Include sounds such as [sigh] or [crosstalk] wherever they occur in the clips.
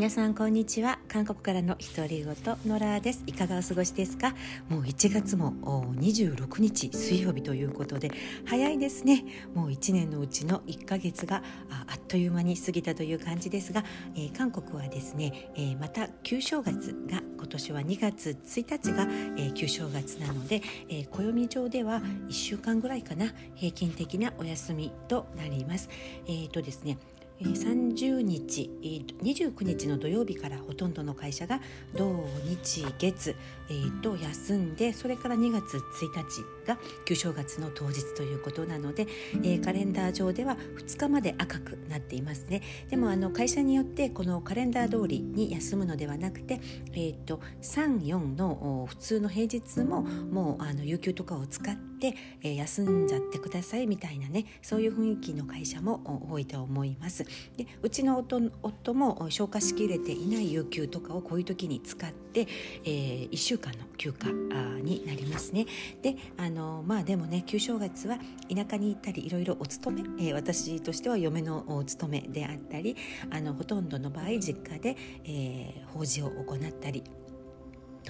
皆さんこんにちは。韓国からの独り言ノラです。いかがお過ごしですか？もう1月も26日水曜日ということで早いですね。もう1年のうちの1ヶ月があっという間に過ぎたという感じですが、えー、韓国はですね、えー、また旧正月が今年は2月1日が、えー、旧正月なので、え暦上では1週間ぐらいかな平均的なお休みとなります。えー、とですね30日29日の土曜日からほとんどの会社が土日月、えー、と休んでそれから2月1日が旧正月の当日ということなので、えー、カレンダー上では2日まで赤くなっていますね。でもあの会社によってこのカレンダー通りに休むのではなくて、えーと、34の普通の平日ももうあの有給とかを使って、えー、休んじゃってくださいみたいなねそういう雰囲気の会社も多いと思います。でうちの夫夫も消化しきれていない有給とかをこういう時に使って、えー、1週間の休暇になりますね。であのまあでもね旧正月は田舎に行ったりいろいろお勤め、えー、私としては嫁のお勤めであったりあのほとんどの場合実家で、えー、法事を行ったり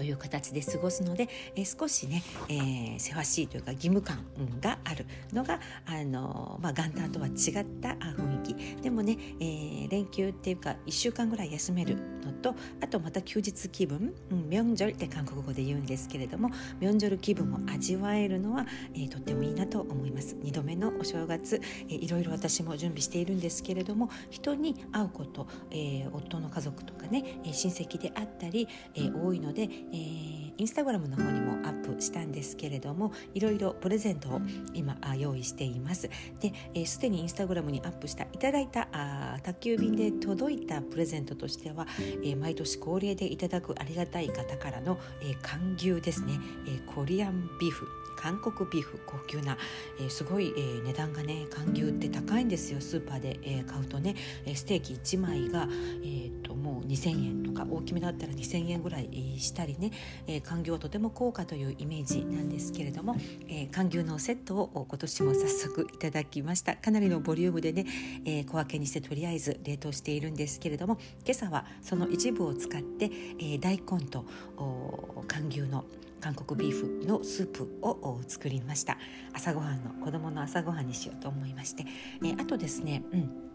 という形で過ごすので、えー、少しね、えー、せわしいというか義務感があるのがあの、まあ、元旦とは違った雰囲気。でもね、えー、連休っていうか1週間ぐらい休めるのとあとまた休日気分、うん、ミョンジョルって韓国語で言うんですけれどもミョンジョル気分を味わえるのは、えー、とってもいいなと思います。2度目のお正月、えー、いろいろ私も準備しているんですけれども人に会うこと、えー、夫の家族とかね親戚であったり、えー、多いので、えー、インスタグラムの方にもアップしたんですけれどもいろいろプレゼントを今用意しています。で、えー、すでにインスタグラムにアップしたいただいたあ宅急便で届いたプレゼントとしては、えー、毎年恒例でいただくありがたい方からの、えー、寒牛ですね、えー、コリアンビーフ。韓国ビーフ高級な、えー、すごい、えー、値段がね寒牛って高いんですよ。スーパーで、えー、買うとねステーキ1枚が、えーと、もう2,000円とか大きめだったら2,000円ぐらいしたりね、えー、寒牛はとても高価というイメージなんですけれども、えー、寒牛のセットを今年も早速いただきました。かなりのボリュームでね、えー、小分けにしてとりあえず冷凍しているんですけれども今朝はその一部を使って、えー、大根と寒牛の韓国ビーフのスープを作りました。朝ごはんの子供の朝ごはんにしようと思いまして、えー、あとですね、うん。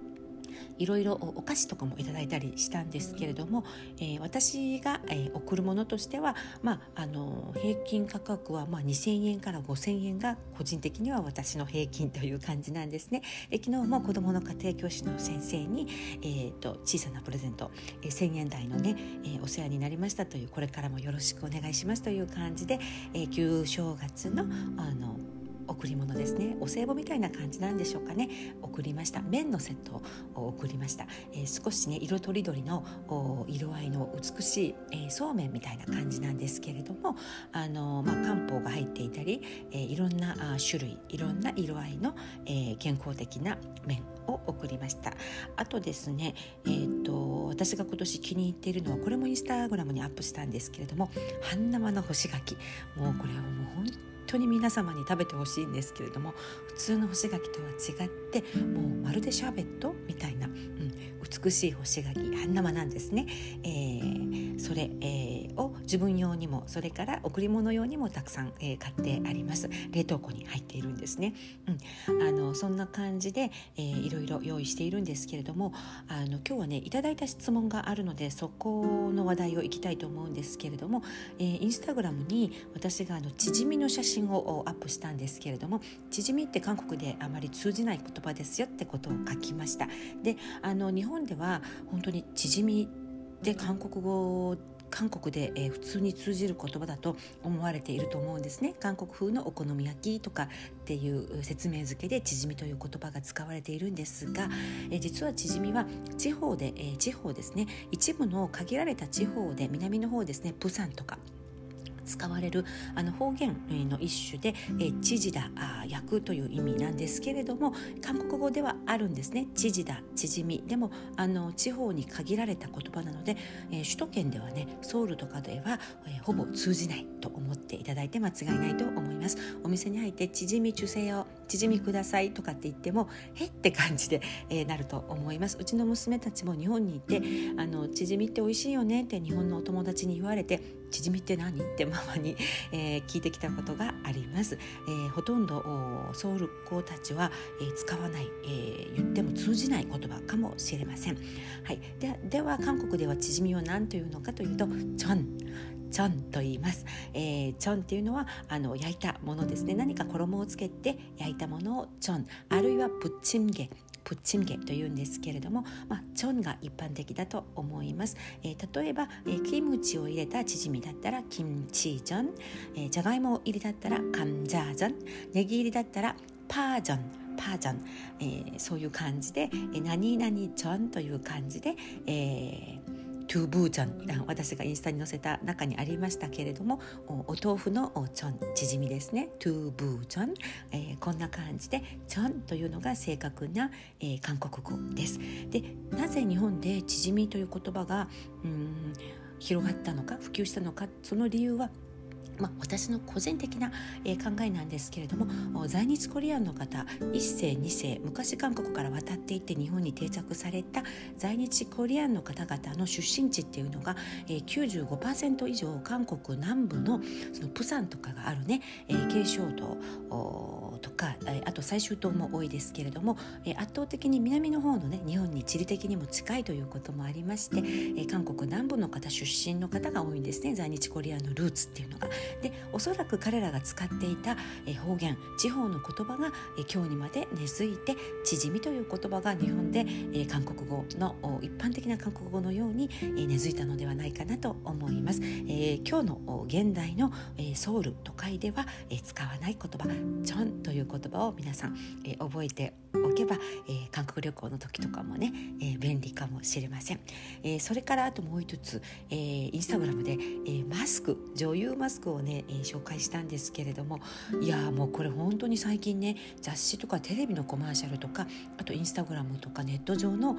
いろいろお菓子とかもいただいたりしたんですけれども、えー、私が、えー、送るものとしては、まあ、あの平均価格は、まあ、2,000円から5,000円が個人的には私の平均という感じなんですね。え昨日も子どもの家庭教師の先生に、えーと、小さなプレゼント、えー、1,000円台のね、えー、お世話になりましたというこれからもよろしくお願いしますという感じで、えー、旧正月のあの贈り物ですね。お歳暮みたいな感じなんでしょうかね。送りました。麺のセットを送りました、えー、少しね色とりどりの色合いの美しい、えー、そうめんみたいな感じなんですけれどもあのー、まあ、漢方が入っていたり、えいろんなあ種類いろんな色合いの、え健康的な麺を送りました。あとですねえっ、と私が今年気に入っているのはこれもインスタグラムにアップしたんですけれども半生の干し柿。もうこれはもう本当当に皆様に食べてほしいんですけれども普通の干し柿とは違ってもうまるでシャーベットみたいな、美しい干し柿半生なんですね、えー、それ、えー、を自分用にもそれから贈り物用にもたくさん、えー、買ってあります。冷凍庫に入っているんですね、うん、あのそんな感じで、えー、いろいろ用意しているんですけれどもあの今日はねいただいた質問があるのでそこの話題をいきたいと思うんですけれども、えー、インスタグラムに私があの縮みの写真をアップしたんですけれども縮みって韓国であまり通じない言葉ですよってことを書きました。であの日本本では本当に縮みで韓国語韓国で、えー、普通に通じる言葉だと思われていると思うんですね。韓国風のお好み焼きとかっていう説明付けで縮みという言葉が使われているんですが、えー、実は縮みは地方で、えー、地方ですね。一部の限られた地方で南の方ですねプサンとか使われるあの方言の一種で「え知事だ役」という意味なんですけれども韓国語ではあるんですね「知事だ」「縮み」でもあの地方に限られた言葉なので、え首都圏ではねソウルとかでは、えほぼ通じないと思っていただいて間違いないと思います。お店に入って「縮み中せよ」縮みくださいとかって言ってもへって感じで、えー、なると思います。うちの娘たちも日本にいてあの縮みって美味しいよねって日本のお友達に言われて縮みって何？ってママに、えー、聞いてきたことがあります、えー、ほとんどソウル子たちは、えー、使わない、えー、言っても通じない言葉かもしれません、はい、ででは韓国では縮みを何？というのかというとチョンチョンと言います、えー、チョンっていうのはあの焼いたものですね。何か衣をつけて焼いたものをチョン。あるいはプッチンゲプッチンゲというんですけれども、まあ、チョンが一般的だと思います、えー、例えば、えー、キムチを入れたチヂミだったらキムチジョン、えー、じゃがいも入りだったらカンジャージョン。ネギ入りだったらパージョン。パージョン、えー、そういう感じで、えー、何々チョンという感じで、えートゥーブーチョン私がインスタに載せた中にありましたけれどもお豆腐のチョン縮みですね。トゥーブーチョン、えー、こんな感じでチョンというのが正確な、えー、韓国語です。でなぜ日本で縮みという言葉がうん広がったのか普及したのかその理由はまあ、私の個人的な、えー、考えなんですけれども在日コリアンの方1世2世昔韓国から渡っていって日本に定着された在日コリアンの方々の出身地っていうのが、えー、95%以上韓国南部のそのプサンとかがあるね、えー、慶尚島とか、えー、あと最終島も多いですけれども、え、圧倒的に南の方のね日本に地理的にも近いということもありまして、え、韓国南部の方出身の方が多いんですね在日コリアンのルーツっていうのが。でおそらく彼らが使っていた、え方言地方の言葉が、え今日にまで根付いて縮みという言葉が日本で、え韓国語の一般的な韓国語のように、え根付いたのではないかなと思います。え今日の現代の、えソウル都会では、え使わない言葉「チョン」という言葉を皆さん、え覚えておけば、えー、韓国旅行の時とかもね、えー、便利かもしれません、えー、それからあともう一つ、えー、インスタグラムで、えー、マスク女優マスクをね、えー、紹介したんですけれどもいやもうこれ本当に最近ね雑誌とかテレビのコマーシャルとかあとインスタグラムとかネット上の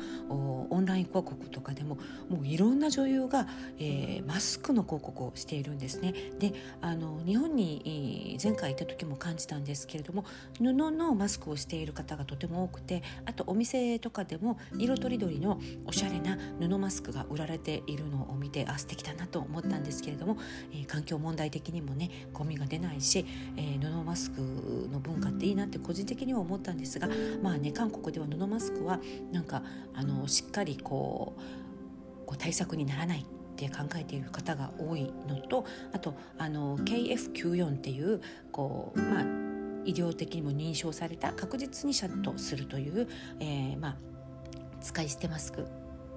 オンライン広告とかでももういろんな女優が、えー、マスクの広告をしているんですね。であの日本に前回行った時も感じたんですけれども布のマスクをしている方がとてても多くてあとお店とかでも色とりどりのおしゃれな布マスクが売られているのを見てあ素敵だなと思ったんですけれども、えー、環境問題的にもねゴミが出ないし、えー、布マスクの文化っていいなって個人的には思ったんですがまあね韓国では布マスクはなんかあのしっかりこうこう対策にならないって考えている方が多いのとあとあの KF94 っていうこうまあ医療的にも認証された確実にシャットするという、えー、まあ、使い捨てマスク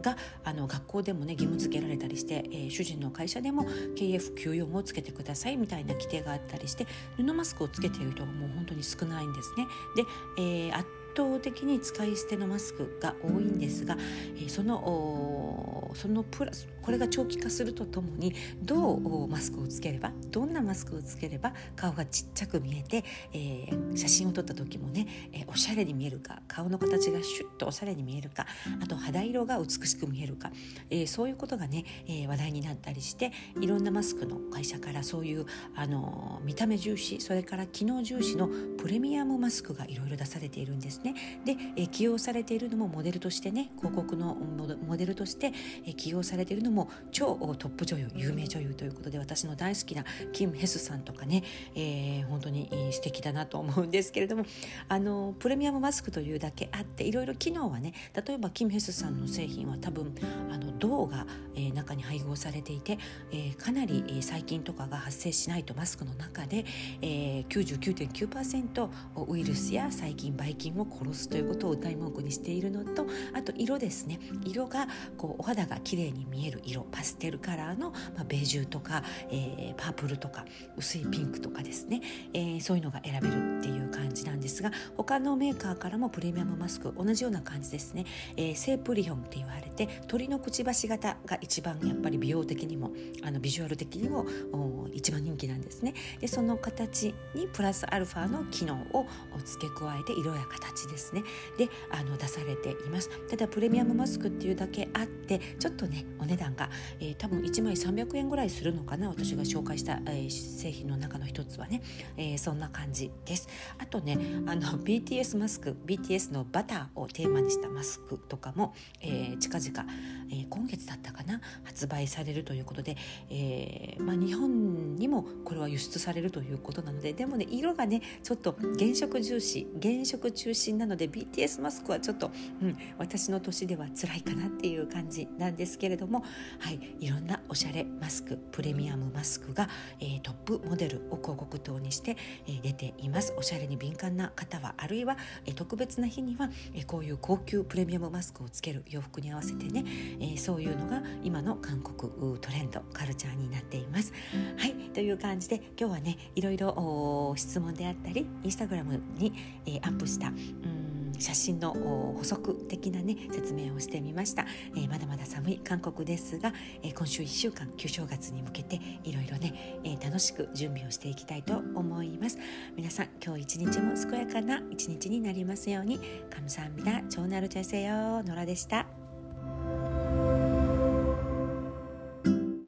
があの学校でもね義務付けられたりして、えー、主人の会社でも KF94 をつけてくださいみたいな規定があったりして布マスクをつけている人がもう本当に少ないんですね。で、えー、圧倒的に使い捨てのマスクが多いんですが、えー、そのそのプラスこれが長期化するとともにどうマスクをつければどんなマスクをつければ顔がちっちゃく見えて、えー、写真を撮った時もね、えー、おしゃれに見えるか顔の形がシュッとおしゃれに見えるかあと肌色が美しく見えるか、えー、そういうことがね、え話題になったりしていろんなマスクの会社からそういうあの見た目重視それから機能重視のプレミアムマスクがいろいろ出されているんですね。で、え起用されているのもモデルとしてね広告のモデルとして、え起用されているのもも超トップ女優有名女優ということで私の大好きなキム・ヘスさんとかね、えー、本当に素敵だなと思うんですけれどもあのプレミアムマスクというだけあっていろいろ機能はね例えばキム・ヘスさんの製品は多分あの銅が、えー、中に配合されていて、えー、かなり、えー、細菌とかが発生しないとマスクの中で、えー、99.9%ウイルスや細菌ばい菌を殺すということを歌い文句にしているのとあと色ですね。色がこうお肌が綺麗に見える。色パステルカラーの、まあ、ベージュとか、えー、パープルとか薄いピンクとかですね、えー、そういうのが選べるっていうじなんですが他のメーカーからもプレミアムマスク同じような感じですね、えー、セープリオンって言われて鳥のくちばし型が一番やっぱり美容的にもあのビジュアル的にも一番人気なんですね。でその形にプラスアルファの機能を付け加えて色や形ですね。であの出されています。ただプレミアムマスクっていうだけあってちょっとねお値段が、えー、多分1枚300円ぐらいするのかな私が紹介した、えー、製品の中の一つはね、えー、そんな感じです。あとねねあの [laughs] BTS マスク BTS のバターをテーマにしたマスクとかも、えー、近々、えー、今月だったかな発売されるということで、えーまあ、日本にもこれは輸出されるということなのででもね色がねちょっと原色重視原色中心なので BTS マスクはちょっと、うん、私の年では辛いかなっていう感じなんですけれども、はい、いろんなおしゃれマスクプレミアムマスクが、えー、トップモデルを広告塔にして、えー、出ています。おしゃれに敏感な方はあるいは、え、特別な日には、え、こういう高級プレミアムマスクをつける洋服に合わせてね、え、そういうのが今の韓国トレンドカルチャーになっています。はいという感じで今日はねいろいろ質問であったりインスタグラムに、え、アップしたうん写真の補足的なね説明をしてみました、えー、まだまだ寒い韓国ですが、えー、今週1週間旧正月に向けていろいろね、えー、楽しく準備をしていきたいと思います皆さん今日一日も健やかな一日になりますように감사합니다超なる잘せよ野良でした